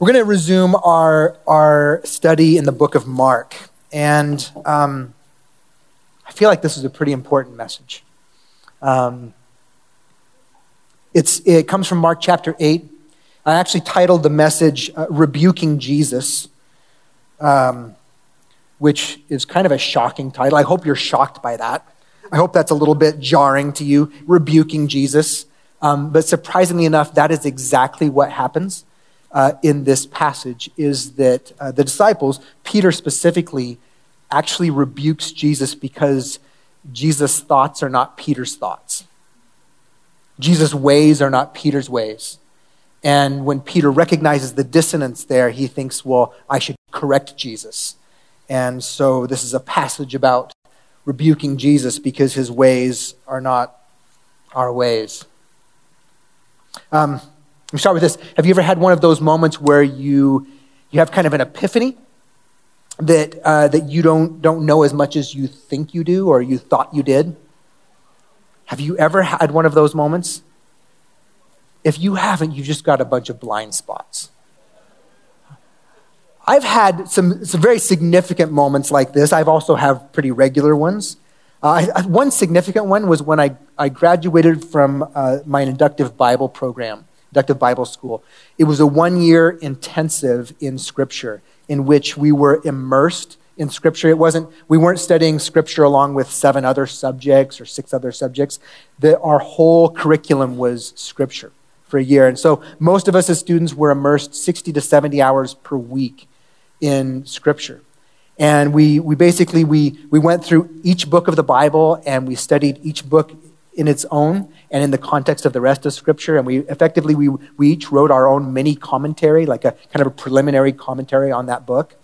We're going to resume our, our study in the book of Mark. And um, I feel like this is a pretty important message. Um, it's, it comes from Mark chapter 8. I actually titled the message uh, Rebuking Jesus, um, which is kind of a shocking title. I hope you're shocked by that. I hope that's a little bit jarring to you, rebuking Jesus. Um, but surprisingly enough, that is exactly what happens uh, in this passage is that uh, the disciples, Peter specifically, actually rebukes Jesus because Jesus' thoughts are not Peter's thoughts. Jesus' ways are not Peter's ways. And when Peter recognizes the dissonance there, he thinks, well, I should correct Jesus. And so this is a passage about rebuking Jesus because his ways are not our ways. Um, let me start with this. Have you ever had one of those moments where you, you have kind of an epiphany that, uh, that you don't, don't know as much as you think you do or you thought you did? Have you ever had one of those moments? If you haven't, you've just got a bunch of blind spots. I've had some, some very significant moments like this. I've also have pretty regular ones. Uh, one significant one was when I, I graduated from uh, my inductive Bible program inductive Bible school. It was a one year intensive in Scripture in which we were immersed in Scripture. It wasn't, we weren't studying Scripture along with seven other subjects or six other subjects. The, our whole curriculum was Scripture for a year. And so most of us as students were immersed 60 to 70 hours per week in Scripture. And we, we basically, we, we went through each book of the Bible and we studied each book in its own and in the context of the rest of Scripture. And we effectively, we, we each wrote our own mini commentary, like a kind of a preliminary commentary on that book.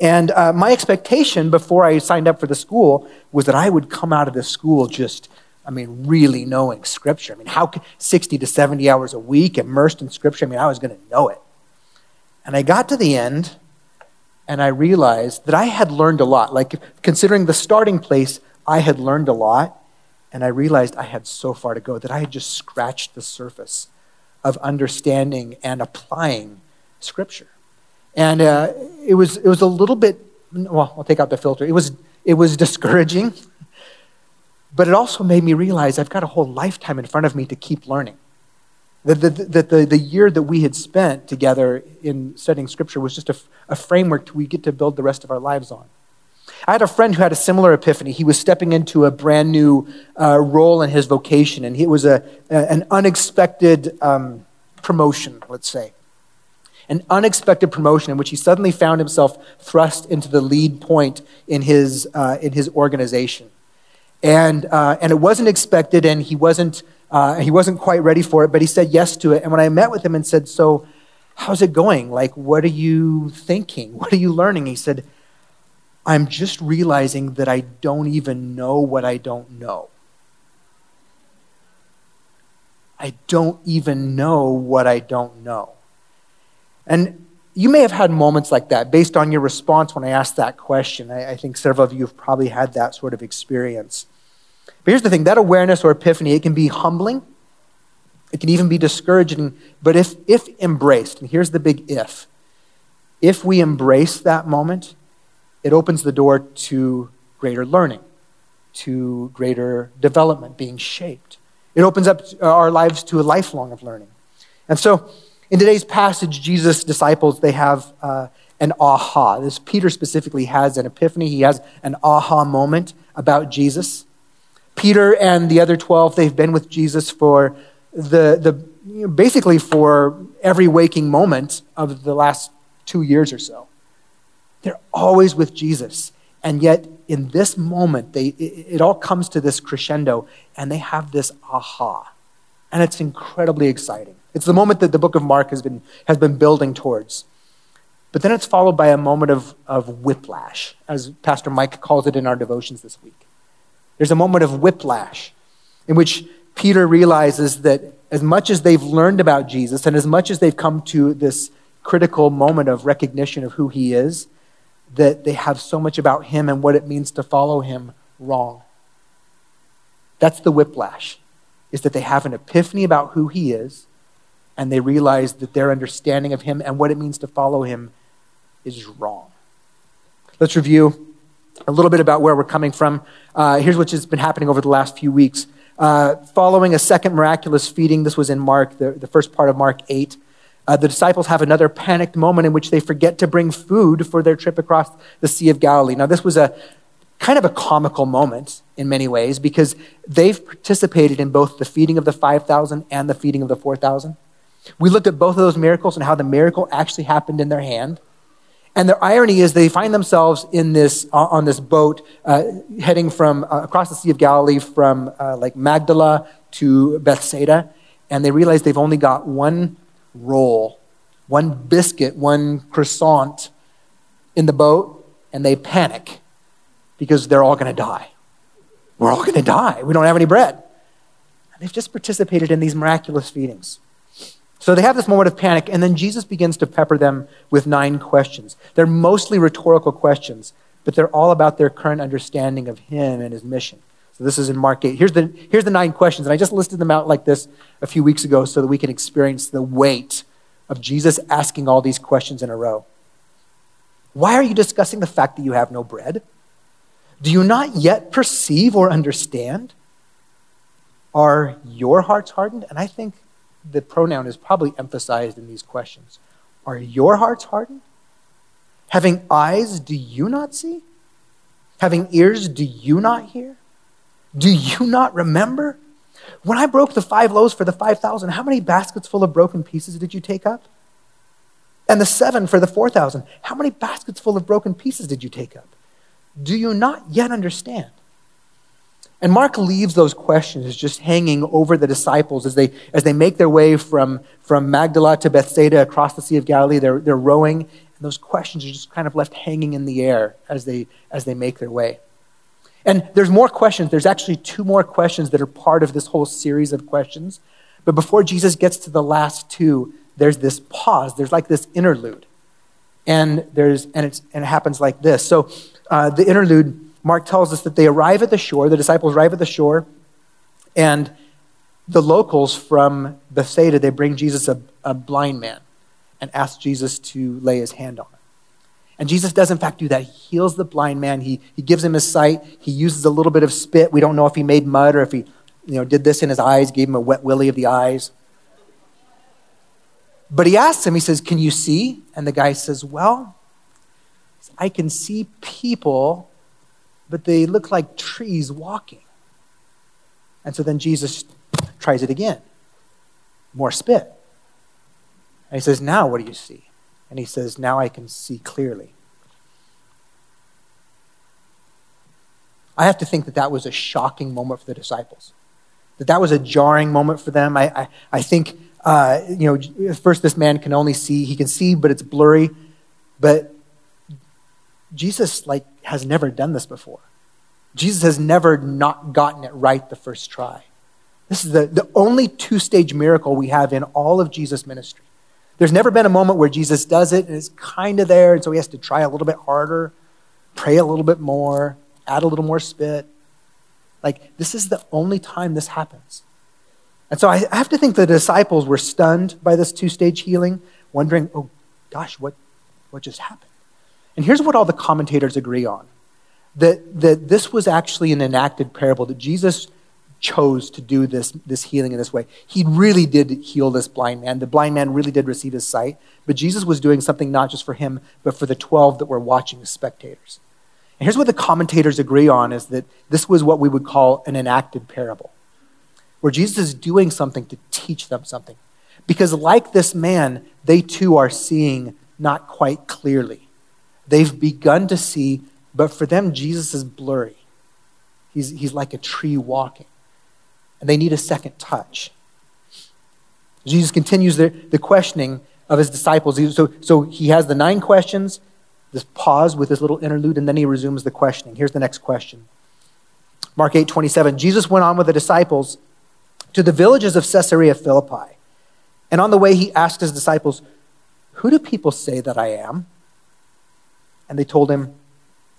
And uh, my expectation before I signed up for the school was that I would come out of the school just, I mean, really knowing Scripture. I mean, how 60 to 70 hours a week immersed in Scripture? I mean, I was going to know it. And I got to the end, and I realized that I had learned a lot. Like, considering the starting place, I had learned a lot. And I realized I had so far to go that I had just scratched the surface of understanding and applying Scripture. And uh, it, was, it was a little bit, well, I'll take out the filter. It was, it was discouraging, but it also made me realize I've got a whole lifetime in front of me to keep learning. That the, the, the, the, year that we had spent together in studying Scripture was just a, a framework we get to build the rest of our lives on. I had a friend who had a similar epiphany. He was stepping into a brand new uh, role in his vocation, and it was a, a an unexpected um, promotion, let's say. An unexpected promotion in which he suddenly found himself thrust into the lead point in his, uh, in his organization. And, uh, and it wasn't expected, and he wasn't, uh, he wasn't quite ready for it, but he said yes to it. And when I met with him and said, So, how's it going? Like, what are you thinking? What are you learning? He said, I'm just realizing that I don't even know what I don't know. I don't even know what I don't know. And you may have had moments like that based on your response when I asked that question. I, I, think several of you have probably had that sort of experience. But here's the thing that awareness or epiphany, it can be humbling, it can even be discouraging. But if, if embraced, and here's the big if, if we embrace that moment, it opens the door to greater learning, to greater development, being shaped. It opens up our lives to a lifelong of learning. And so, in today's passage, Jesus' disciples, they have uh, an aha. This Peter specifically has an epiphany. He has an aha moment about Jesus. Peter and the other 12, they've been with Jesus for the, the you know, basically for every waking moment of the last two years or so. They're always with Jesus. And yet, in this moment, they, it, it all comes to this crescendo, and they have this aha. And it's incredibly exciting. It's the moment that the book of Mark has been, has been building towards. But then it's followed by a moment of, of whiplash, as Pastor Mike calls it in our devotions this week. There's a moment of whiplash in which Peter realizes that as much as they've learned about Jesus and as much as they've come to this critical moment of recognition of who he is, that they have so much about him and what it means to follow him wrong. That's the whiplash, is that they have an epiphany about who he is, and they realize that their understanding of him and what it means to follow him is wrong. Let's review a little bit about where we're coming from. Uh, here's what's been happening over the last few weeks. Uh, following a second miraculous feeding, this was in Mark, the, the first part of Mark 8. Uh, the disciples have another panicked moment in which they forget to bring food for their trip across the Sea of Galilee. Now, this was a kind of a comical moment in many ways because they've participated in both the feeding of the 5,000 and the feeding of the 4,000. We looked at both of those miracles and how the miracle actually happened in their hand. And the irony is they find themselves in this, uh, on this boat uh, heading from uh, across the Sea of Galilee from uh, like Magdala to Bethsaida. And they realize they've only got one roll, one biscuit, one croissant in the boat. And they panic because they're all going to die. We're all going to die. We don't have any bread. And they've just participated in these miraculous feedings. So they have this moment of panic, and then Jesus begins to pepper them with nine questions. They're mostly rhetorical questions, but they're all about their current understanding of Him and His mission. So this is in Mark 8. Here's the, here's the nine questions, and I just listed them out like this a few weeks ago so that we can experience the weight of Jesus asking all these questions in a row. Why are you discussing the fact that you have no bread? Do you not yet perceive or understand? Are your hearts hardened? And I think the pronoun is probably emphasized in these questions. Are your hearts hardened? Having eyes, do you not see? Having ears, do you not hear? Do you not remember? When I broke the five loaves for the 5,000, how many baskets full of broken pieces did you take up? And the seven for the 4,000, how many baskets full of broken pieces did you take up? Do you not yet understand? And Mark leaves those questions just hanging over the disciples as they, as they make their way from, from Magdala to Bethsaida across the Sea of Galilee. They're, they're rowing, and those questions are just kind of left hanging in the air as they, as they make their way. And there's more questions. There's actually two more questions that are part of this whole series of questions. But before Jesus gets to the last two, there's this pause. There's like this interlude. And, there's, and, it's, and it happens like this. So uh, the interlude Mark tells us that they arrive at the shore, the disciples arrive at the shore, and the locals from Bethsaida, they bring Jesus a, a blind man and ask Jesus to lay his hand on him. And Jesus does, in fact, do that. He heals the blind man. He, he gives him his sight. He uses a little bit of spit. We don't know if he made mud or if he you know, did this in his eyes, gave him a wet willy of the eyes. But he asks him, he says, Can you see? And the guy says, Well, I can see people but they look like trees walking. And so then Jesus tries it again. More spit. And he says, Now what do you see? And he says, Now I can see clearly. I have to think that that was a shocking moment for the disciples. That that was a jarring moment for them. I, I, I think, uh, you know, first this man can only see, he can see, but it's blurry. But Jesus, like, has never done this before. Jesus has never not gotten it right the first try. This is the, the only two stage miracle we have in all of Jesus' ministry. There's never been a moment where Jesus does it and it's kind of there, and so he has to try a little bit harder, pray a little bit more, add a little more spit. Like, this is the only time this happens. And so I have to think the disciples were stunned by this two stage healing, wondering, oh gosh, what, what just happened? And here's what all the commentators agree on that, that this was actually an enacted parable, that Jesus chose to do this, this healing in this way. He really did heal this blind man. The blind man really did receive his sight, but Jesus was doing something not just for him, but for the 12 that were watching as spectators. And here's what the commentators agree on is that this was what we would call an enacted parable, where Jesus is doing something to teach them something. Because, like this man, they too are seeing not quite clearly. They've begun to see but for them, Jesus is blurry. He's, he's like a tree walking. And they need a second touch. Jesus continues the, the questioning of his disciples. So, so he has the nine questions, this pause with this little interlude, and then he resumes the questioning. Here's the next question. Mark 8, 27. Jesus went on with the disciples to the villages of Caesarea Philippi. And on the way, he asked his disciples, Who do people say that I am? And they told him,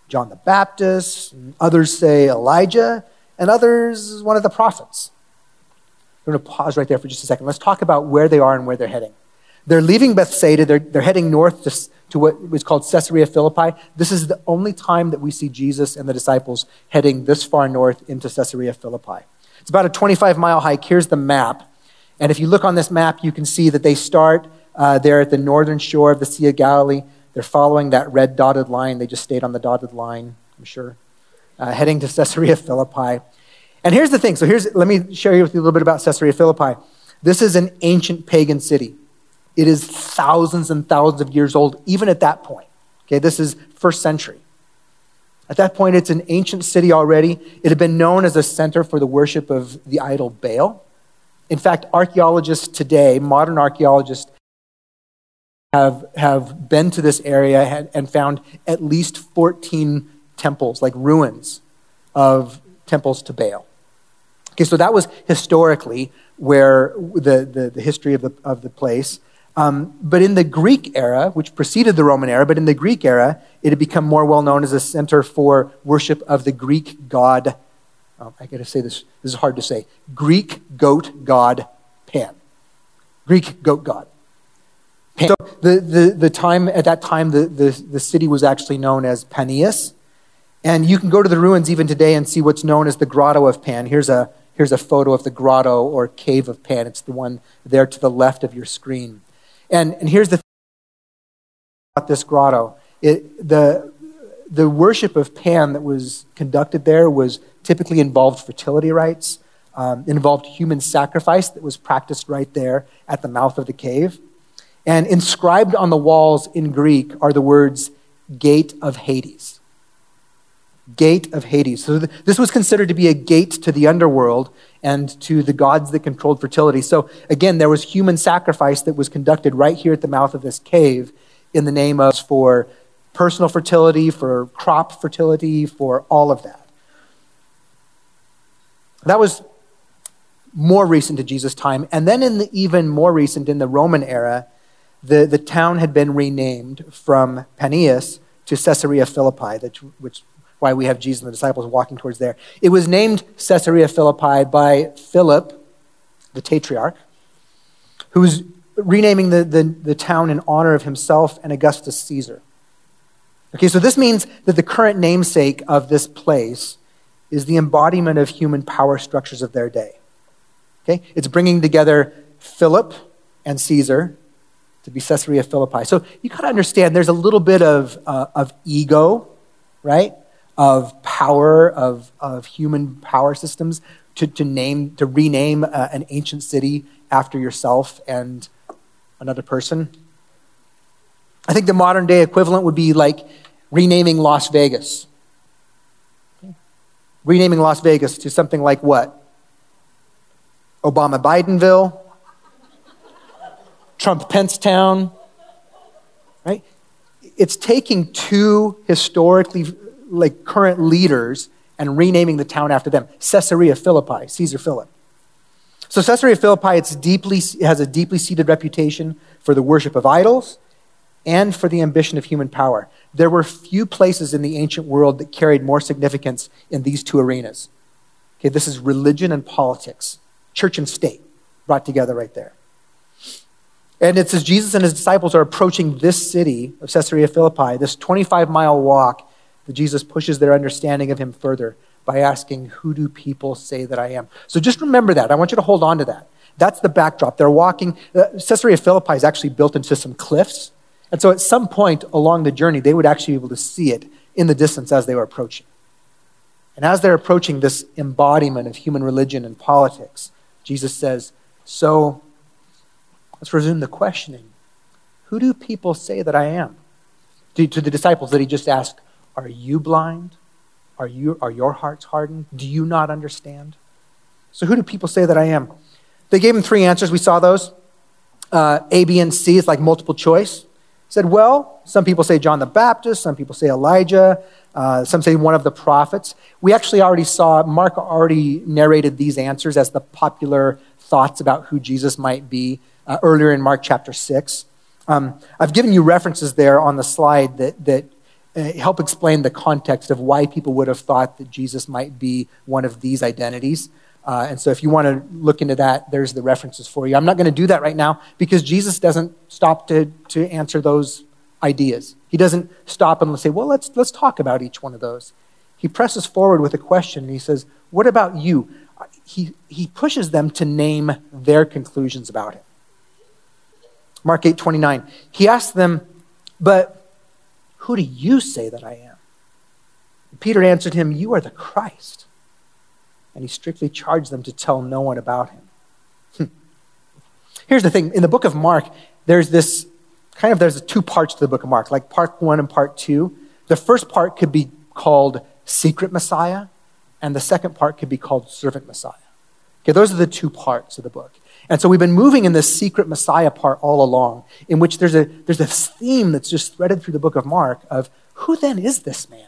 John the Baptist, and others say Elijah, and others one of the prophets. I'm going to pause right there for just a second. Let's talk about where they are and where they're heading. They're leaving Bethsaida, they're, they're heading north to, to what was called Caesarea Philippi. This is the only time that we see Jesus and the disciples heading this far north into Caesarea Philippi. It's about a 25 mile hike. Here's the map. And if you look on this map, you can see that they start uh, there at the northern shore of the Sea of Galilee. They're following that red dotted line. They just stayed on the dotted line, I'm sure, uh, heading to Caesarea Philippi. And here's the thing. So here's let me share with you a little bit about Caesarea Philippi. This is an ancient pagan city. It is thousands and thousands of years old, even at that point. Okay, this is first century. At that point, it's an ancient city already. It had been known as a center for the worship of the idol Baal. In fact, archaeologists today, modern archaeologists, have, have been to this area and found at least 14 temples, like ruins of temples to Baal. Okay, so that was historically where the, the, the history of the, of the place. Um, but in the Greek era, which preceded the Roman era, but in the Greek era, it had become more well known as a center for worship of the Greek god. Oh, I gotta say this, this is hard to say. Greek goat god Pan. Greek goat god. Pan. So the, the, the time, at that time, the, the, the city was actually known as Panias. And you can go to the ruins even today and see what's known as the Grotto of Pan. Here's a, here's a photo of the grotto or cave of Pan. It's the one there to the left of your screen. And, and here's the thing about this grotto it, the, the worship of Pan that was conducted there was typically involved fertility rites, um, involved human sacrifice that was practiced right there at the mouth of the cave. And inscribed on the walls in Greek are the words Gate of Hades gate of Hades. So th- this was considered to be a gate to the underworld and to the gods that controlled fertility. So again, there was human sacrifice that was conducted right here at the mouth of this cave in the name of for personal fertility, for crop fertility, for all of that. That was more recent to Jesus' time. And then in the even more recent, in the Roman era, the, the town had been renamed from Panias to Caesarea Philippi, which why we have Jesus and the disciples walking towards there. It was named Caesarea Philippi by Philip, the tetrarch, who was renaming the, the, the town in honor of himself and Augustus Caesar. Okay, so this means that the current namesake of this place is the embodiment of human power structures of their day. Okay, it's bringing together Philip and Caesar to be Caesarea Philippi. So you got to understand there's a little bit of, uh, of ego, right? Of power, of, of human power systems, to, to, name, to rename uh, an ancient city after yourself and another person. I think the modern day equivalent would be like renaming Las Vegas. Renaming Las Vegas to something like what? Obama Bidenville? Trump Town, Right? It's taking two historically like current leaders and renaming the town after them Caesarea Philippi, Caesar Philip. So Caesarea Philippi it's deeply, has a deeply seated reputation for the worship of idols and for the ambition of human power. There were few places in the ancient world that carried more significance in these two arenas. Okay, this is religion and politics, church and state brought together right there. And it's as Jesus and his disciples are approaching this city of Caesarea Philippi, this 25 mile walk that Jesus pushes their understanding of him further by asking, Who do people say that I am? So just remember that. I want you to hold on to that. That's the backdrop. They're walking. Uh, Caesarea Philippi is actually built into some cliffs. And so at some point along the journey, they would actually be able to see it in the distance as they were approaching. And as they're approaching this embodiment of human religion and politics, Jesus says, So let's resume the questioning. Who do people say that I am? To, to the disciples that he just asked, are you blind? Are, you, are your hearts hardened? Do you not understand? So, who do people say that I am? They gave him three answers. We saw those. uh, A, B, and C. It's like multiple choice. He said, well, some people say John the Baptist, some people say Elijah, uh, some say one of the prophets. We actually already saw, Mark already narrated these answers as the popular thoughts about who Jesus might be uh, earlier in Mark chapter 6. Um, I've given you references there on the slide that, that help explain the context of why people would have thought that Jesus might be one of these identities. Uh, and so if you want to look into that, there's the references for you. I'm not going to do that right now because Jesus doesn't stop to, to answer those ideas. He doesn't stop and say, well, let's, let's talk about each one of those. He presses forward with a question and he says, What about you? He, he pushes them to name their conclusions about him. Mark 8 29. He asks them, But who do you say that I am? Peter answered him, You are the Christ. And he strictly charged them to tell no one about him. Hmm. Here's the thing in the book of Mark, there's this kind of there's two parts to the book of Mark, like part one and part two. The first part could be called secret Messiah, and the second part could be called servant Messiah. Okay, those are the two parts of the book. And so we've been moving in this secret Messiah part all along, in which there's a, there's a theme that's just threaded through the book of Mark of who then is this man?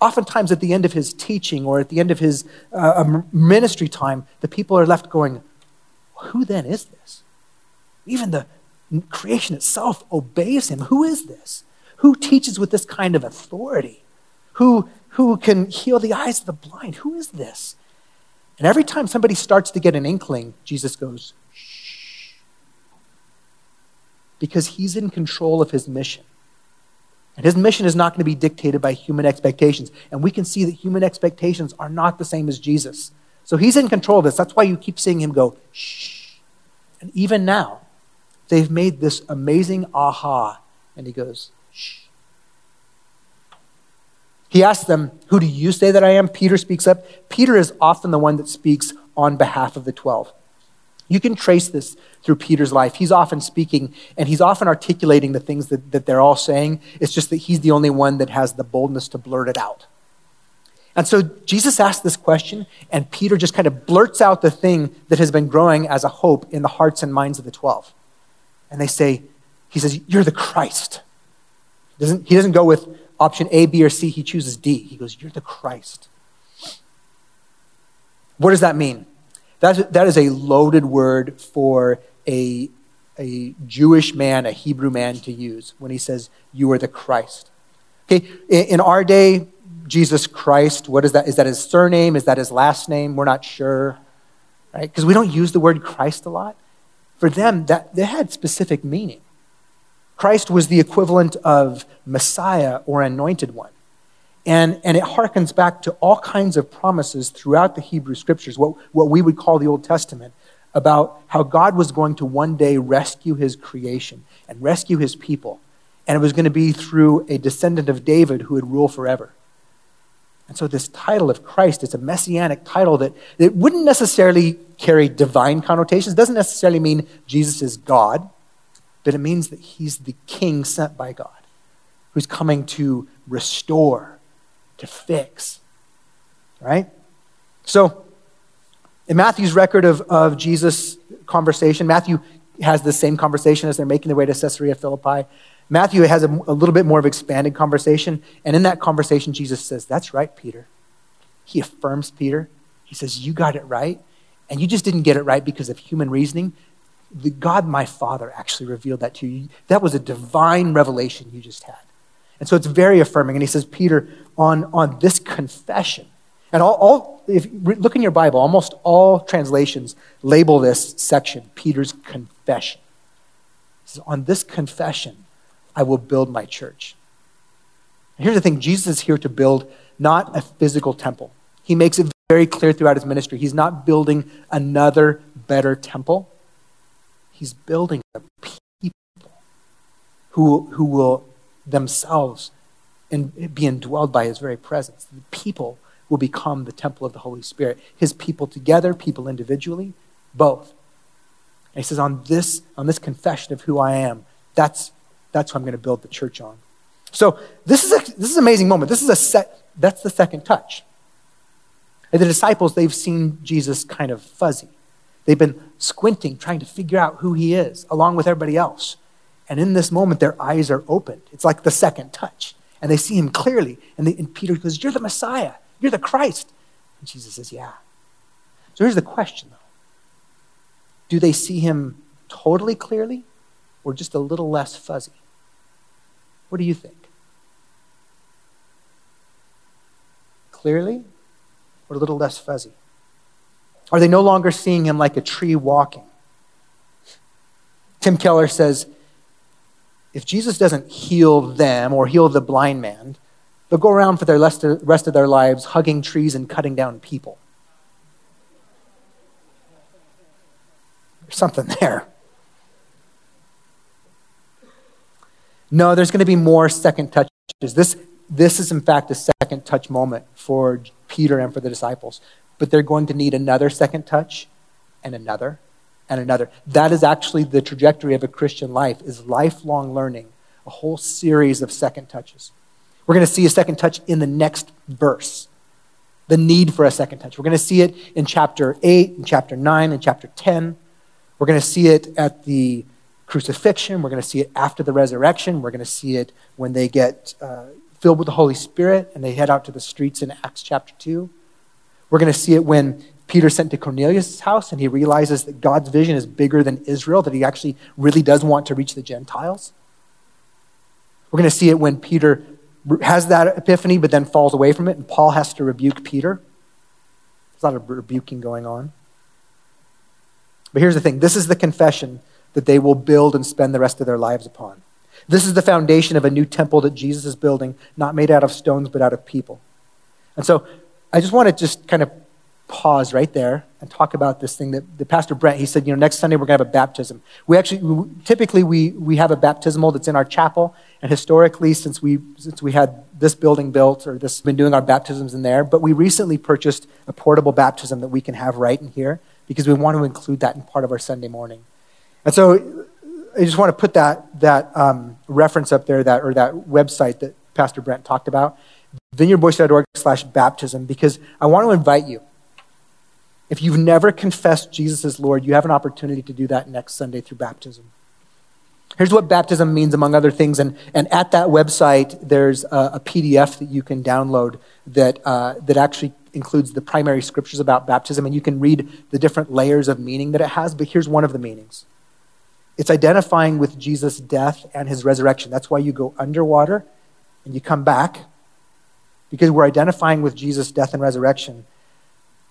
Oftentimes, at the end of his teaching or at the end of his uh, ministry time, the people are left going, Who then is this? Even the creation itself obeys him. Who is this? Who teaches with this kind of authority? Who, who can heal the eyes of the blind? Who is this? And every time somebody starts to get an inkling, Jesus goes, shh. Because he's in control of his mission. And his mission is not going to be dictated by human expectations. And we can see that human expectations are not the same as Jesus. So he's in control of this. That's why you keep seeing him go, shh. And even now, they've made this amazing aha. And he goes, shh. He asks them, Who do you say that I am? Peter speaks up. Peter is often the one that speaks on behalf of the 12. You can trace this through Peter's life. He's often speaking and he's often articulating the things that, that they're all saying. It's just that he's the only one that has the boldness to blurt it out. And so Jesus asks this question, and Peter just kind of blurts out the thing that has been growing as a hope in the hearts and minds of the 12. And they say, He says, You're the Christ. Doesn't, he doesn't go with, option A, B, or C, he chooses D. He goes, You're the Christ. What does that mean? That, that is a loaded word for a, a Jewish man, a Hebrew man to use when he says, You are the Christ. Okay, in, in our day, Jesus Christ, what is that? Is that his surname? Is that his last name? We're not sure, right? Because we don't use the word Christ a lot. For them, that, that had specific meaning. Christ was the equivalent of Messiah or anointed one. And, and it harkens back to all kinds of promises throughout the Hebrew scriptures, what, what we would call the Old Testament, about how God was going to one day rescue his creation and rescue his people. And it was going to be through a descendant of David who would rule forever. And so, this title of Christ is a messianic title that, that wouldn't necessarily carry divine connotations. It doesn't necessarily mean Jesus is God but it means that he's the king sent by God who's coming to restore, to fix. Right? So, in Matthew's record of, of Jesus' conversation, Matthew has the same conversation as they're making their way to Caesarea Philippi. Matthew has a, a little bit more of expanded conversation. And in that conversation, Jesus says, That's right, Peter. He affirms Peter. He says, You got it right. And you just didn't get it right because of human reasoning the God, my Father, actually revealed that to you. That was a divine revelation you just had. And so it's very affirming. And he says, Peter, on, on this confession, and all, all if look in your Bible, almost all translations label this section Peter's confession. He says, On this confession, I will build my church. And here's the thing Jesus is here to build not a physical temple. He makes it very clear throughout his ministry. He's not building another better temple. He's building a people who, who will themselves and be indwelled by his very presence. The people will become the temple of the Holy Spirit. His people together, people individually, both. And he says, on this, on this confession of who I am, that's, that's what I'm going to build the church on. So this is, a, this is an amazing moment. This is a set, that's the second touch. And the disciples, they've seen Jesus kind of fuzzy. They've been squinting, trying to figure out who he is, along with everybody else. And in this moment, their eyes are opened. It's like the second touch. And they see him clearly. And, they, and Peter goes, You're the Messiah. You're the Christ. And Jesus says, Yeah. So here's the question, though Do they see him totally clearly or just a little less fuzzy? What do you think? Clearly or a little less fuzzy? Are they no longer seeing him like a tree walking? Tim Keller says if Jesus doesn't heal them or heal the blind man, they'll go around for the rest of their lives hugging trees and cutting down people. There's something there. No, there's going to be more second touches. This, this is, in fact, a second touch moment for Peter and for the disciples. But they're going to need another second touch and another and another. That is actually the trajectory of a Christian life is lifelong learning, a whole series of second touches. We're going to see a second touch in the next verse. The need for a second touch. We're going to see it in chapter 8, in chapter 9, in chapter 10. We're going to see it at the crucifixion. We're going to see it after the resurrection. We're going to see it when they get uh, filled with the Holy Spirit and they head out to the streets in Acts chapter 2. We're going to see it when Peter sent to Cornelius' house and he realizes that God's vision is bigger than Israel, that he actually really does want to reach the Gentiles. We're going to see it when Peter has that epiphany but then falls away from it and Paul has to rebuke Peter. There's a lot of rebuking going on. But here's the thing this is the confession that they will build and spend the rest of their lives upon. This is the foundation of a new temple that Jesus is building, not made out of stones, but out of people. And so I just want to just kind of pause right there and talk about this thing that the pastor brent he said you know next sunday we're going to have a baptism. We actually we, typically we, we have a baptismal that's in our chapel and historically since we since we had this building built or this been doing our baptisms in there but we recently purchased a portable baptism that we can have right in here because we want to include that in part of our sunday morning. And so i just want to put that that um, reference up there that or that website that pastor brent talked about vineyardboise.org slash baptism because i want to invite you if you've never confessed Jesus as Lord, you have an opportunity to do that next Sunday through baptism. Here's what baptism means, among other things. And, and at that website, there's a, a PDF that you can download that, uh, that actually includes the primary scriptures about baptism. And you can read the different layers of meaning that it has. But here's one of the meanings it's identifying with Jesus' death and his resurrection. That's why you go underwater and you come back, because we're identifying with Jesus' death and resurrection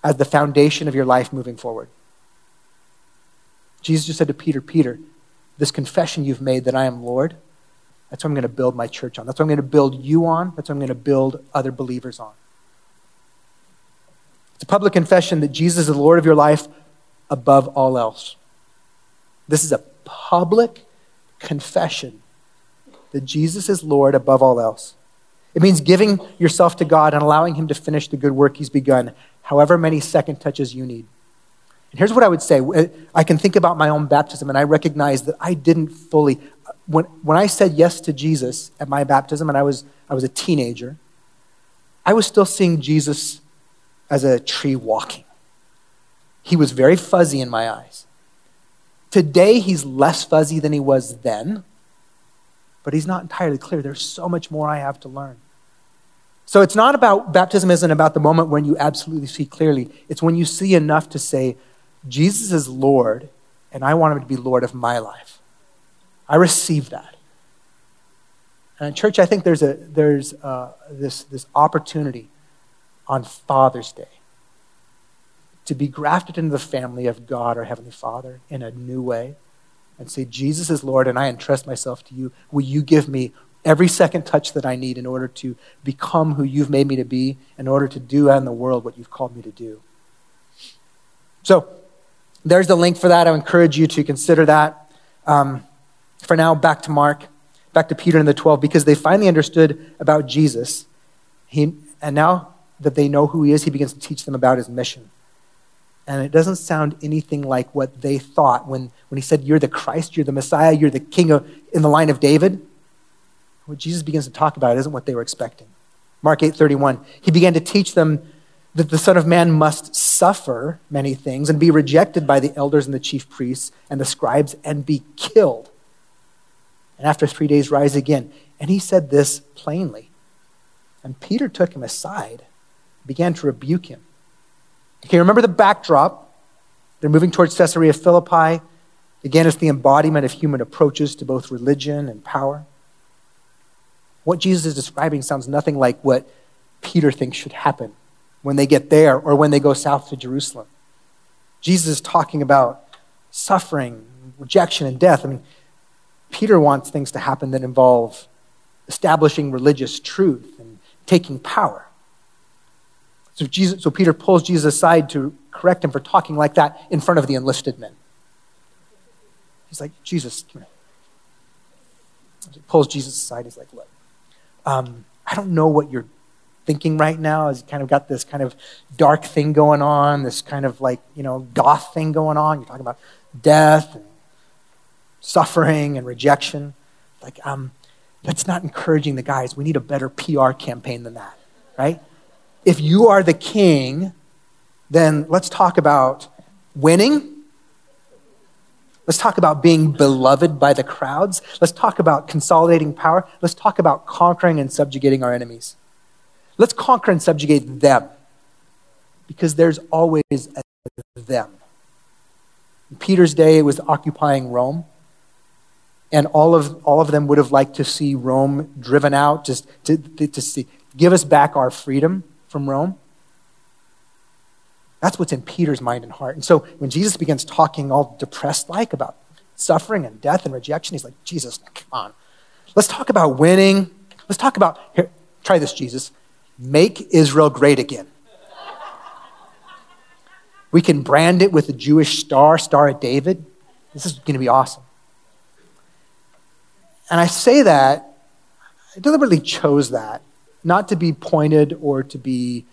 as the foundation of your life moving forward. Jesus just said to Peter, Peter, this confession you've made that I am Lord, that's what I'm going to build my church on. That's what I'm going to build you on. That's what I'm going to build other believers on. It's a public confession that Jesus is the Lord of your life above all else. This is a public confession that Jesus is Lord above all else. It means giving yourself to God and allowing Him to finish the good work He's begun, however many second touches you need. And here's what I would say uh, I can think about my own baptism, and I recognize that I didn't fully. Uh, when, when I said yes to Jesus at my baptism, and I was, I was a teenager, I was still seeing Jesus as a tree walking. He was very fuzzy in my eyes. Today, he's less fuzzy than he was then, but he's not entirely clear. There's so much more I have to learn. So it's not about, baptism isn't about the moment when you absolutely see clearly. It's when you see enough to say, Jesus is Lord, and I want him to be Lord of my life. I receive that. And church, I think there's, a, there's uh, this, this opportunity on Father's Day to be grafted into the family of God, our Heavenly Father, in a new way and say, Jesus is Lord, and I entrust myself to you. Will you give me every second touch that I need in order to become who you've made me to be, in order to do in the world what you've called me to do. So, there's the link for that. I encourage you to consider that. Um, for now, back to Mark, back to Peter and the 12, because they finally understood about Jesus. He, and now that they know who he is, he begins to teach them about his mission. And it doesn't sound anything like what they thought when, when he said, You're the Christ, you're the Messiah, you're the king of, in the line of David what Jesus begins to talk about isn't what they were expecting. Mark 8:31. He began to teach them that the Son of Man must suffer many things and be rejected by the elders and the chief priests and the scribes and be killed. And after three days, rise again. And he said this plainly. And Peter took him aside, began to rebuke him. Okay, remember the backdrop. They're moving towards Caesarea Philippi. Again, it's the embodiment of human approaches to both religion and power. What Jesus is describing sounds nothing like what Peter thinks should happen when they get there or when they go south to Jerusalem. Jesus is talking about suffering, rejection, and death. I mean, Peter wants things to happen that involve establishing religious truth and taking power. So, Jesus, so Peter pulls Jesus aside to correct him for talking like that in front of the enlisted men. He's like, Jesus. He pulls Jesus aside. He's like, look, um, I don't know what you're thinking right now. He's kind of got this kind of dark thing going on, this kind of like, you know, goth thing going on. You're talking about death and suffering and rejection. Like, um, that's not encouraging the guys. We need a better PR campaign than that, right? If you are the king, then let's talk about winning. Let's talk about being beloved by the crowds. Let's talk about consolidating power. Let's talk about conquering and subjugating our enemies. Let's conquer and subjugate them because there's always a them. In Peter's day, it was occupying Rome and all of, all of them would have liked to see Rome driven out, just to, to, to see, give us back our freedom from Rome. That's what's in Peter's mind and heart. And so when Jesus begins talking all depressed like about suffering and death and rejection, he's like, Jesus, come on. Let's talk about winning. Let's talk about, here, try this, Jesus. Make Israel great again. We can brand it with a Jewish star, Star of David. This is going to be awesome. And I say that, I deliberately chose that, not to be pointed or to be,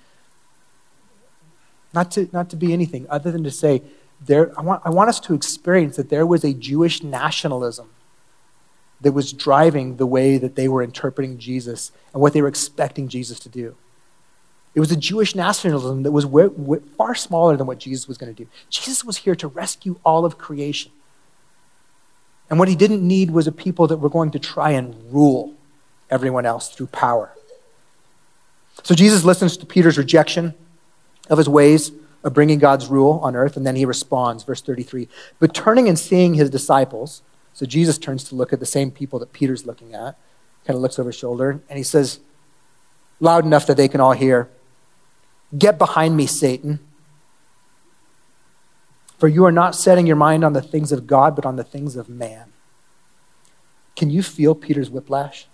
not to, not to be anything other than to say, there, I, want, I want us to experience that there was a Jewish nationalism that was driving the way that they were interpreting Jesus and what they were expecting Jesus to do. It was a Jewish nationalism that was far smaller than what Jesus was going to do. Jesus was here to rescue all of creation. And what he didn't need was a people that were going to try and rule everyone else through power. So Jesus listens to Peter's rejection of his ways of bringing God's rule on earth, and then he responds, verse 33. But turning and seeing his disciples, so Jesus turns to look at the same people that Peter's looking at, kind of looks over his shoulder, and he says, loud enough that they can all hear, Get behind me, Satan. For you are not setting your mind on the things of God, but on the things of man. Can you feel Peter's whiplash?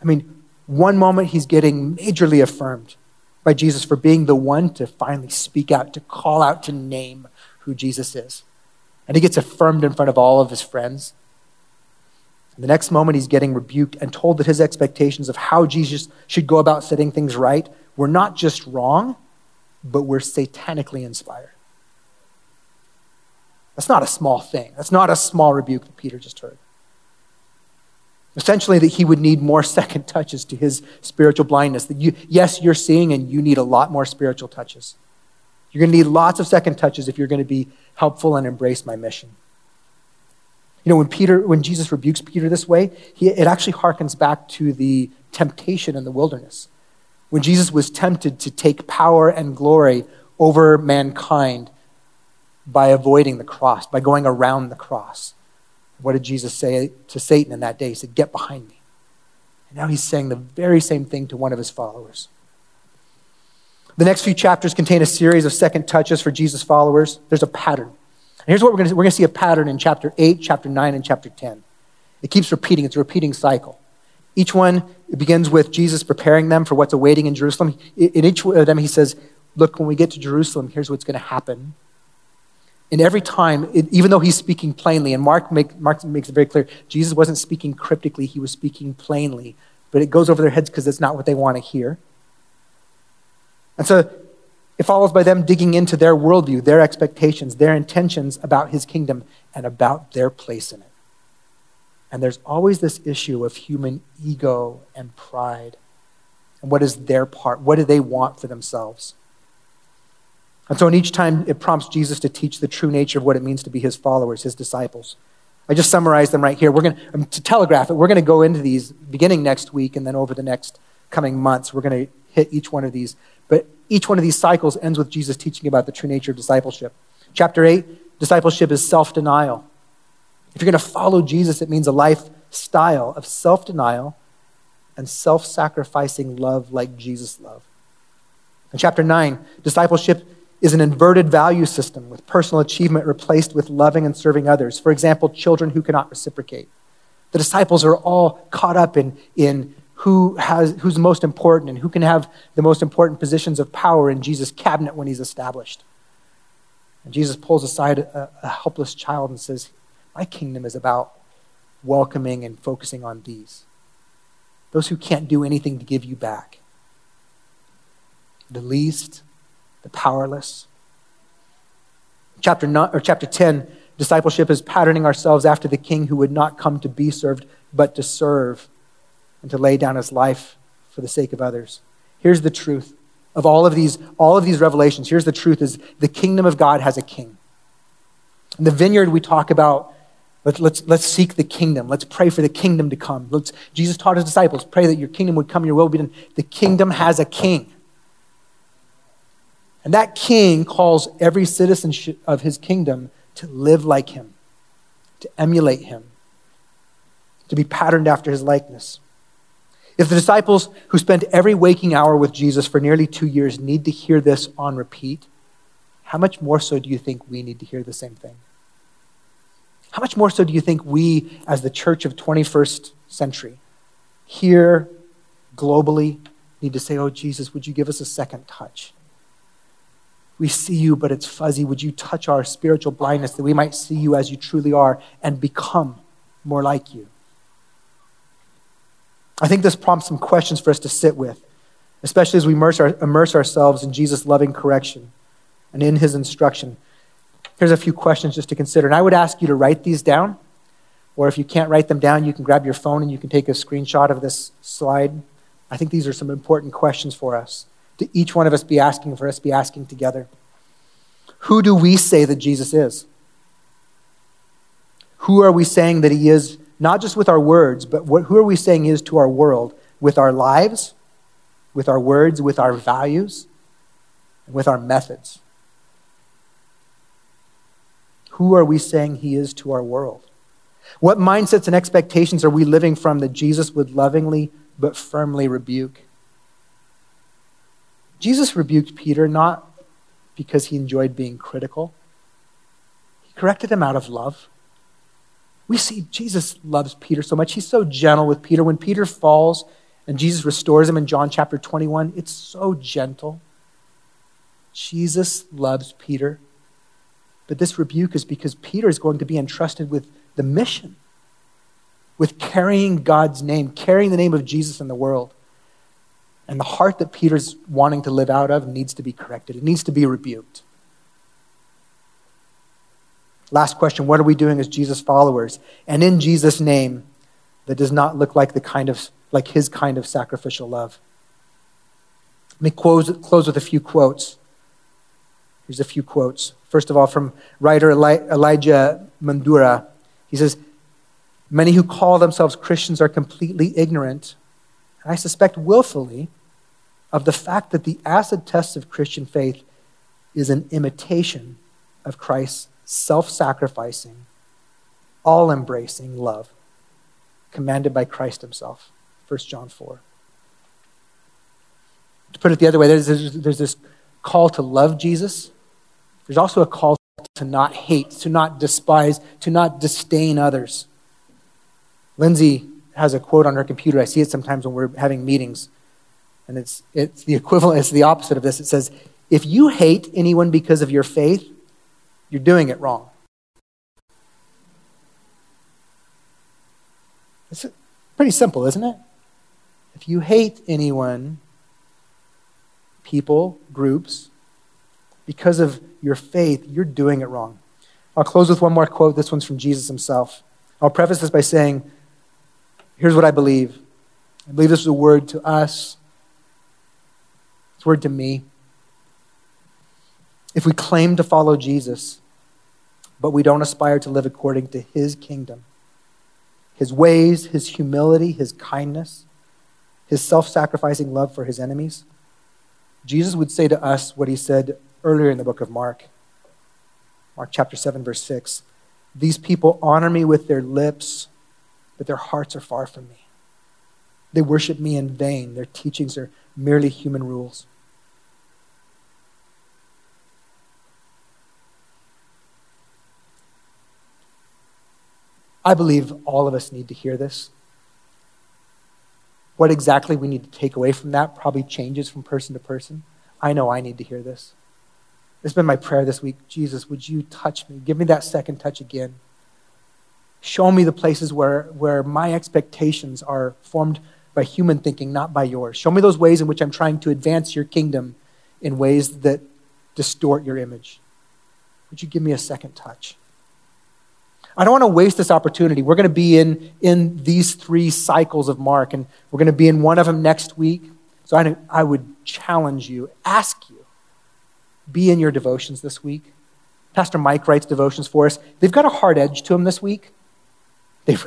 I mean, one moment he's getting majorly affirmed by Jesus for being the one to finally speak out, to call out, to name who Jesus is. And he gets affirmed in front of all of his friends. And the next moment, he's getting rebuked and told that his expectations of how Jesus should go about setting things right were not just wrong, but were satanically inspired. That's not a small thing. That's not a small rebuke that Peter just heard. Essentially, that he would need more second touches to his spiritual blindness. That you, yes, you're seeing, and you need a lot more spiritual touches. You're going to need lots of second touches if you're going to be helpful and embrace my mission. You know, when Peter, when Jesus rebukes Peter this way, he, it actually harkens back to the temptation in the wilderness. When Jesus was tempted to take power and glory over mankind by avoiding the cross, by going around the cross. What did Jesus say to Satan in that day? He said, Get behind me. And now he's saying the very same thing to one of his followers. The next few chapters contain a series of second touches for Jesus' followers. There's a pattern. And here's what we're going to We're going to see a pattern in chapter 8, chapter 9, and chapter 10. It keeps repeating, it's a repeating cycle. Each one begins with Jesus preparing them for what's awaiting in Jerusalem. In each of them, he says, Look, when we get to Jerusalem, here's what's going to happen. And every time, it, even though he's speaking plainly, and Mark, make, Mark makes it very clear, Jesus wasn't speaking cryptically, he was speaking plainly. But it goes over their heads because it's not what they want to hear. And so it follows by them digging into their worldview, their expectations, their intentions about his kingdom, and about their place in it. And there's always this issue of human ego and pride. And what is their part? What do they want for themselves? And so, in each time, it prompts Jesus to teach the true nature of what it means to be his followers, his disciples. I just summarized them right here. We're going to, um, to telegraph it, we're going to go into these beginning next week and then over the next coming months. We're going to hit each one of these. But each one of these cycles ends with Jesus teaching about the true nature of discipleship. Chapter 8, discipleship is self denial. If you're going to follow Jesus, it means a lifestyle of self denial and self sacrificing love like Jesus loved. In chapter 9, discipleship is an inverted value system with personal achievement replaced with loving and serving others. For example, children who cannot reciprocate. The disciples are all caught up in, in who has, who's most important and who can have the most important positions of power in Jesus' cabinet when he's established. And Jesus pulls aside a, a helpless child and says, My kingdom is about welcoming and focusing on these. Those who can't do anything to give you back. The least, the powerless. Chapter, nine, or chapter 10, discipleship is patterning ourselves after the king who would not come to be served, but to serve and to lay down his life for the sake of others. Here's the truth of all of these, all of these revelations. Here's the truth is the kingdom of God has a king. In the vineyard, we talk about let's, let's, let's seek the kingdom. Let's pray for the kingdom to come. Let's, Jesus taught his disciples, pray that your kingdom would come, your will be done. The kingdom has a king. And that king calls every citizen of his kingdom to live like him, to emulate him, to be patterned after his likeness. If the disciples who spent every waking hour with Jesus for nearly two years need to hear this on repeat, how much more so do you think we need to hear the same thing? How much more so do you think we, as the church of 21st century, here globally, need to say, Oh, Jesus, would you give us a second touch? We see you, but it's fuzzy. Would you touch our spiritual blindness that we might see you as you truly are and become more like you? I think this prompts some questions for us to sit with, especially as we immerse, our, immerse ourselves in Jesus' loving correction and in his instruction. Here's a few questions just to consider. And I would ask you to write these down, or if you can't write them down, you can grab your phone and you can take a screenshot of this slide. I think these are some important questions for us to each one of us be asking, for us be asking together. Who do we say that Jesus is? Who are we saying that he is not just with our words, but what, who are we saying is to our world with our lives, with our words, with our values, with our methods? Who are we saying he is to our world? What mindsets and expectations are we living from that Jesus would lovingly but firmly rebuke? Jesus rebuked Peter not because he enjoyed being critical, he corrected him out of love. We see Jesus loves Peter so much. He's so gentle with Peter. When Peter falls and Jesus restores him in John chapter 21, it's so gentle. Jesus loves Peter. But this rebuke is because Peter is going to be entrusted with the mission, with carrying God's name, carrying the name of Jesus in the world. And the heart that Peter's wanting to live out of needs to be corrected, it needs to be rebuked. Last question What are we doing as Jesus followers? And in Jesus' name, that does not look like the kind of like his kind of sacrificial love. Let me close, close with a few quotes. Here's a few quotes. First of all, from writer Elijah Mundura. He says, Many who call themselves Christians are completely ignorant, and I suspect willfully, of the fact that the acid test of Christian faith is an imitation of Christ's self sacrificing, all embracing love commanded by Christ himself. 1 John 4. To put it the other way, there's, there's this call to love Jesus. There's also a call to not hate, to not despise, to not disdain others. Lindsay has a quote on her computer. I see it sometimes when we're having meetings. And it's, it's the equivalent, it's the opposite of this. It says, If you hate anyone because of your faith, you're doing it wrong. It's pretty simple, isn't it? If you hate anyone, people, groups, because of your faith, you're doing it wrong. I'll close with one more quote. This one's from Jesus himself. I'll preface this by saying, here's what I believe. I believe this is a word to us, it's a word to me. If we claim to follow Jesus, but we don't aspire to live according to his kingdom, his ways, his humility, his kindness, his self sacrificing love for his enemies, Jesus would say to us what he said earlier in the book of Mark. Mark chapter 7, verse 6. These people honor me with their lips, but their hearts are far from me. They worship me in vain. Their teachings are merely human rules. I believe all of us need to hear this. What exactly we need to take away from that probably changes from person to person. I know I need to hear this. Has been my prayer this week. Jesus, would you touch me? Give me that second touch again. Show me the places where, where my expectations are formed by human thinking, not by yours. Show me those ways in which I'm trying to advance your kingdom in ways that distort your image. Would you give me a second touch? I don't want to waste this opportunity. We're going to be in, in these three cycles of Mark, and we're going to be in one of them next week. So I, I would challenge you, ask you, be in your devotions this week. Pastor Mike writes devotions for us. They've got a hard edge to them this week. They've,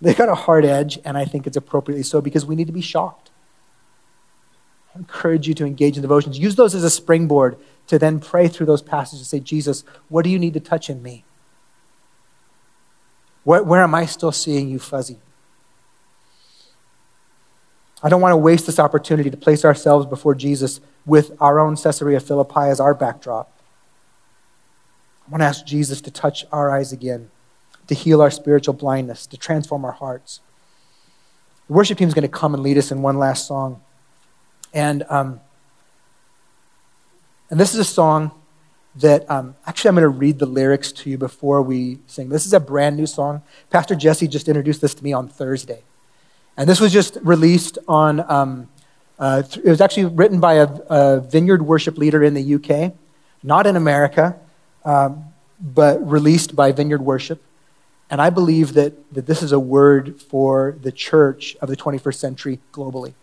they've got a hard edge, and I think it's appropriately so because we need to be shocked. I encourage you to engage in devotions. Use those as a springboard to then pray through those passages and say, Jesus, what do you need to touch in me? Where, where am I still seeing you fuzzy? I don't want to waste this opportunity to place ourselves before Jesus with our own Caesarea Philippi as our backdrop. I want to ask Jesus to touch our eyes again, to heal our spiritual blindness, to transform our hearts. The worship team is going to come and lead us in one last song. And, um, and this is a song that um, actually I'm going to read the lyrics to you before we sing. This is a brand new song. Pastor Jesse just introduced this to me on Thursday. And this was just released on, um, uh, it was actually written by a, a, vineyard worship leader in the UK, not in America, um, but released by Vineyard Worship. And I believe that, that this is a word for the church of the 21st century globally.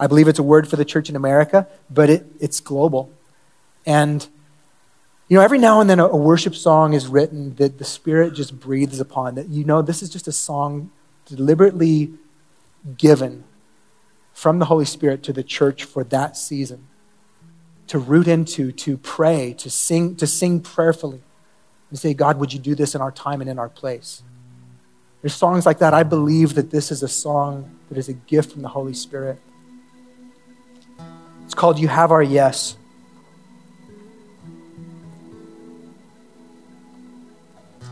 I believe it's a word for the church in America, but it, it's global. And you know, every now and then a, a worship song is written that the Spirit just breathes upon, that you know this is just a song deliberately given from the Holy Spirit to the church for that season. To root into, to pray, to sing, to sing prayerfully, and say, God, would you do this in our time and in our place? There's songs like that. I believe that this is a song that is a gift from the Holy Spirit. It's called You Have Our Yes.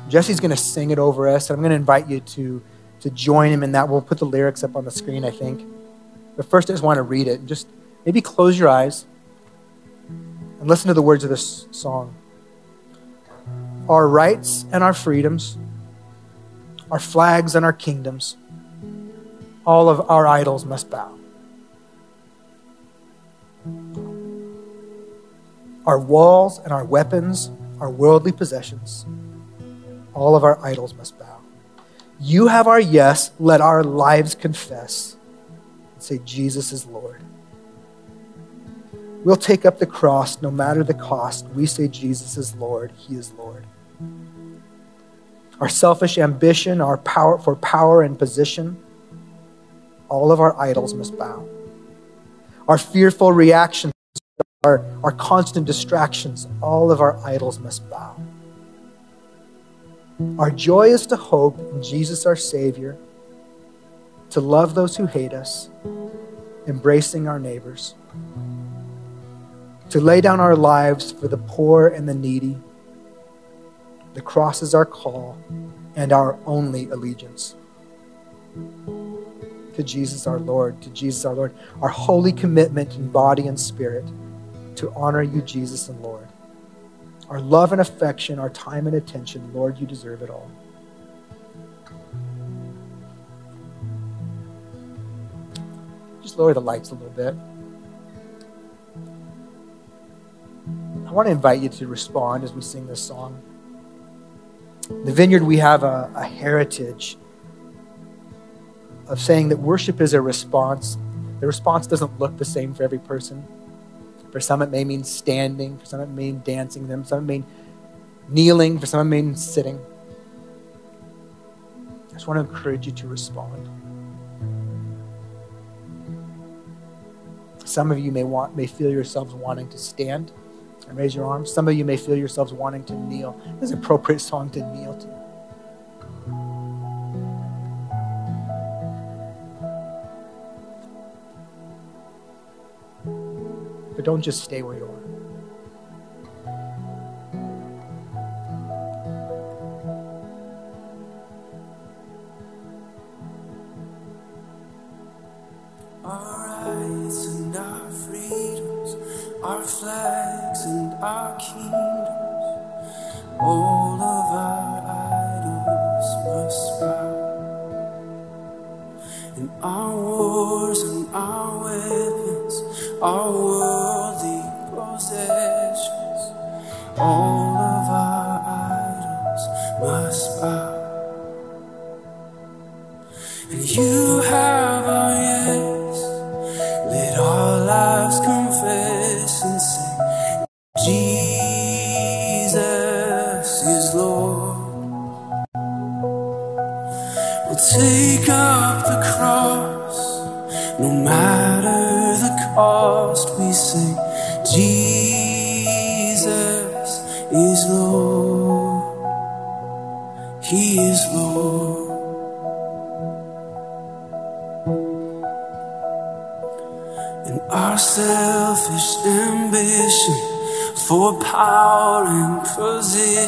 Jesse's going to sing it over us, and I'm going to invite you to, to join him in that. We'll put the lyrics up on the screen, I think. But first, I just want to read it. Just maybe close your eyes and listen to the words of this song. Our rights and our freedoms, our flags and our kingdoms, all of our idols must bow. Our walls and our weapons, our worldly possessions, all of our idols must bow. You have our yes, let our lives confess and say, Jesus is Lord. We'll take up the cross no matter the cost. We say, Jesus is Lord, He is Lord. Our selfish ambition, our power for power and position, all of our idols must bow. Our fearful reactions, our, our constant distractions, all of our idols must bow. Our joy is to hope in Jesus our Savior, to love those who hate us, embracing our neighbors, to lay down our lives for the poor and the needy. The cross is our call and our only allegiance. To Jesus our Lord, to Jesus our Lord, our holy commitment in body and spirit to honor you, Jesus and Lord our love and affection, our time and attention. Lord, you deserve it all. Just lower the lights a little bit. I want to invite you to respond as we sing this song. The vineyard, we have a, a heritage of saying that worship is a response. The response doesn't look the same for every person For some, it may mean standing. For some, it may mean dancing. For some, it may mean kneeling. For some, it may mean sitting. I just want to encourage you to respond. Some of you may want may feel yourselves wanting to stand and raise your arms. Some of you may feel yourselves wanting to kneel. It's an appropriate song to kneel to. But don't just stay where you are.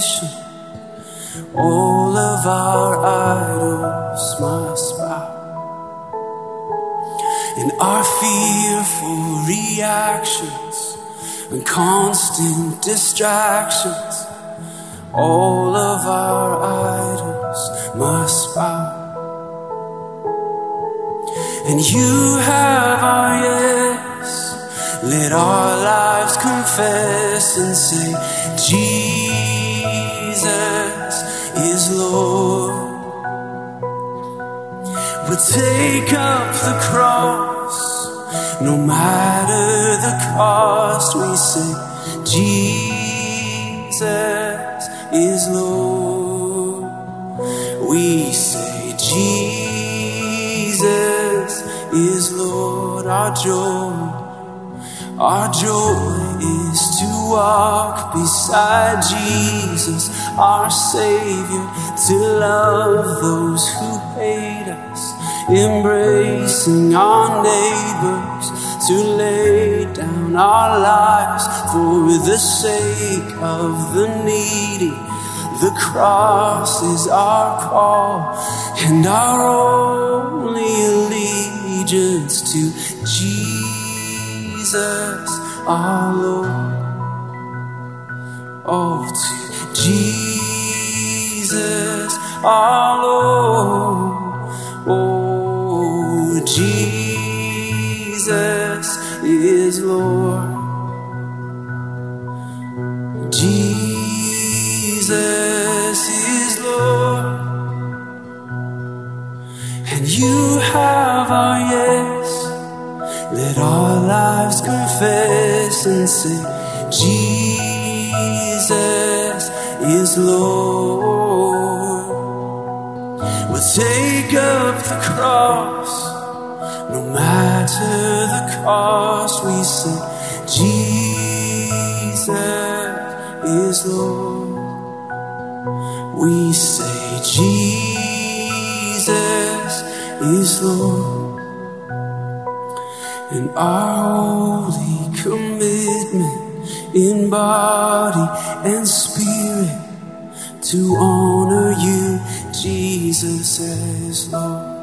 Position. All of our idols must bow. And our fearful reactions and constant distractions. All of our idols must bow. And you have our yes. Let our lives confess and say, Lord. We'll take up the cross, no matter the cost. We say, Jesus is Lord. We say, Jesus is Lord, our joy. Our joy is to walk beside Jesus, our Savior, to love those who hate us, embracing our neighbors, to lay down our lives for the sake of the needy. The cross is our call and our only allegiance to Jesus our Lord. Oh, to Jesus our Lord. Oh, Jesus is Lord. Jesus is Lord. And you have our yes. Let our lives confess and say, Jesus is Lord. We'll take up the cross, no matter the cost. We say, Jesus is Lord. We say, Jesus is Lord. And our holy commitment in body and spirit to honor you, Jesus as Lord.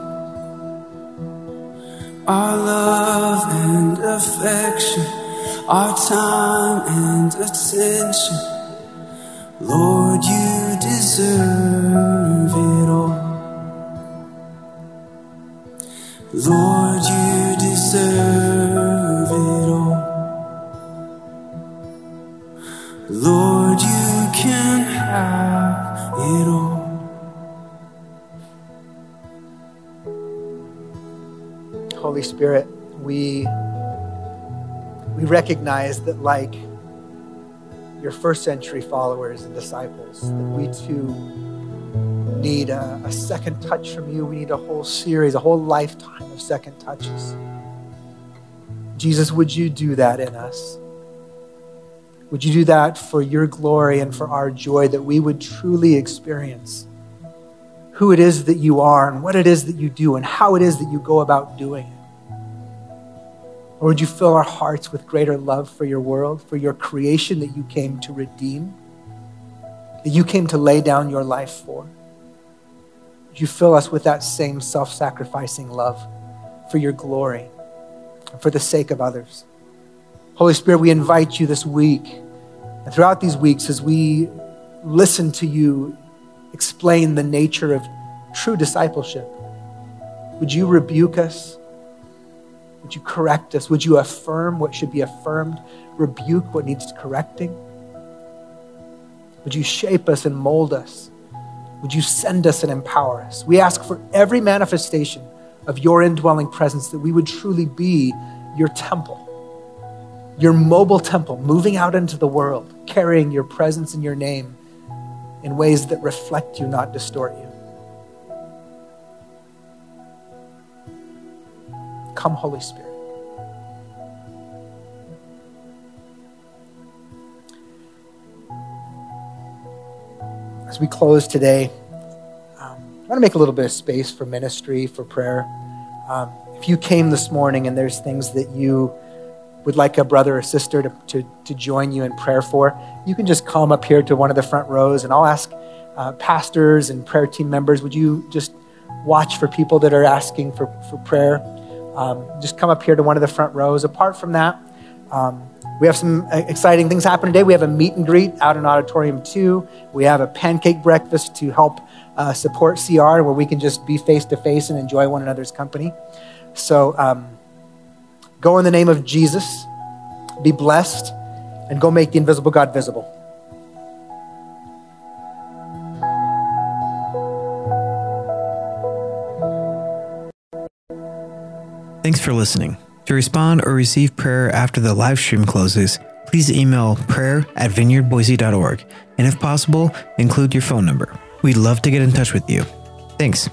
Our love and affection, our time and attention, Lord, you deserve it all. Lord, you all. Holy Spirit, we we recognize that, like your first century followers and disciples, that we too need a, a, second touch from you. We need a whole series, a whole lifetime of second touches. Jesus, would you do that in us? Would you do that for your glory and for our joy that we would truly experience who it is that you are and what it is that you do and how it is that you go about doing it? Or would you fill our hearts with greater love for your world, for your creation that you came to redeem, that you came to lay down your life for? Would you fill us with that same self sacrificing love for your glory and for the sake of others? Holy Spirit, we invite you this week and throughout these weeks as we listen to you explain the nature of true discipleship. Would you rebuke us? Would you correct us? Would you affirm what should be affirmed? Rebuke what needs correcting? Would you shape us and mold us? Would you send us and empower us? We ask for every manifestation of your indwelling presence that we would truly be your temple, your mobile temple, moving out into the world, carrying your presence and your name in ways that reflect you, not distort you. Come, Holy Spirit. as we close today, um, I want to make a little bit of space for ministry, for prayer. Um, if you came this morning and there's things that you would like a brother or sister to, to, to, join you in prayer for, you can just come up here to one of the front rows and I'll ask uh, pastors and prayer team members, would you just watch for people that are asking for, for prayer? Um, just come up here to one of the front rows. Apart from that, um, we have some exciting things happening today. We have a meet and greet out in Auditorium 2. We have a pancake breakfast to help uh, support CR where we can just be face to face and enjoy one another's company. So um, go in the name of Jesus, be blessed, and go make the invisible God visible. Thanks for listening. To respond or receive prayer after the live stream closes, please email prayer at vineyardboise.org and if possible, include your phone number. We'd love to get in touch with you. Thanks.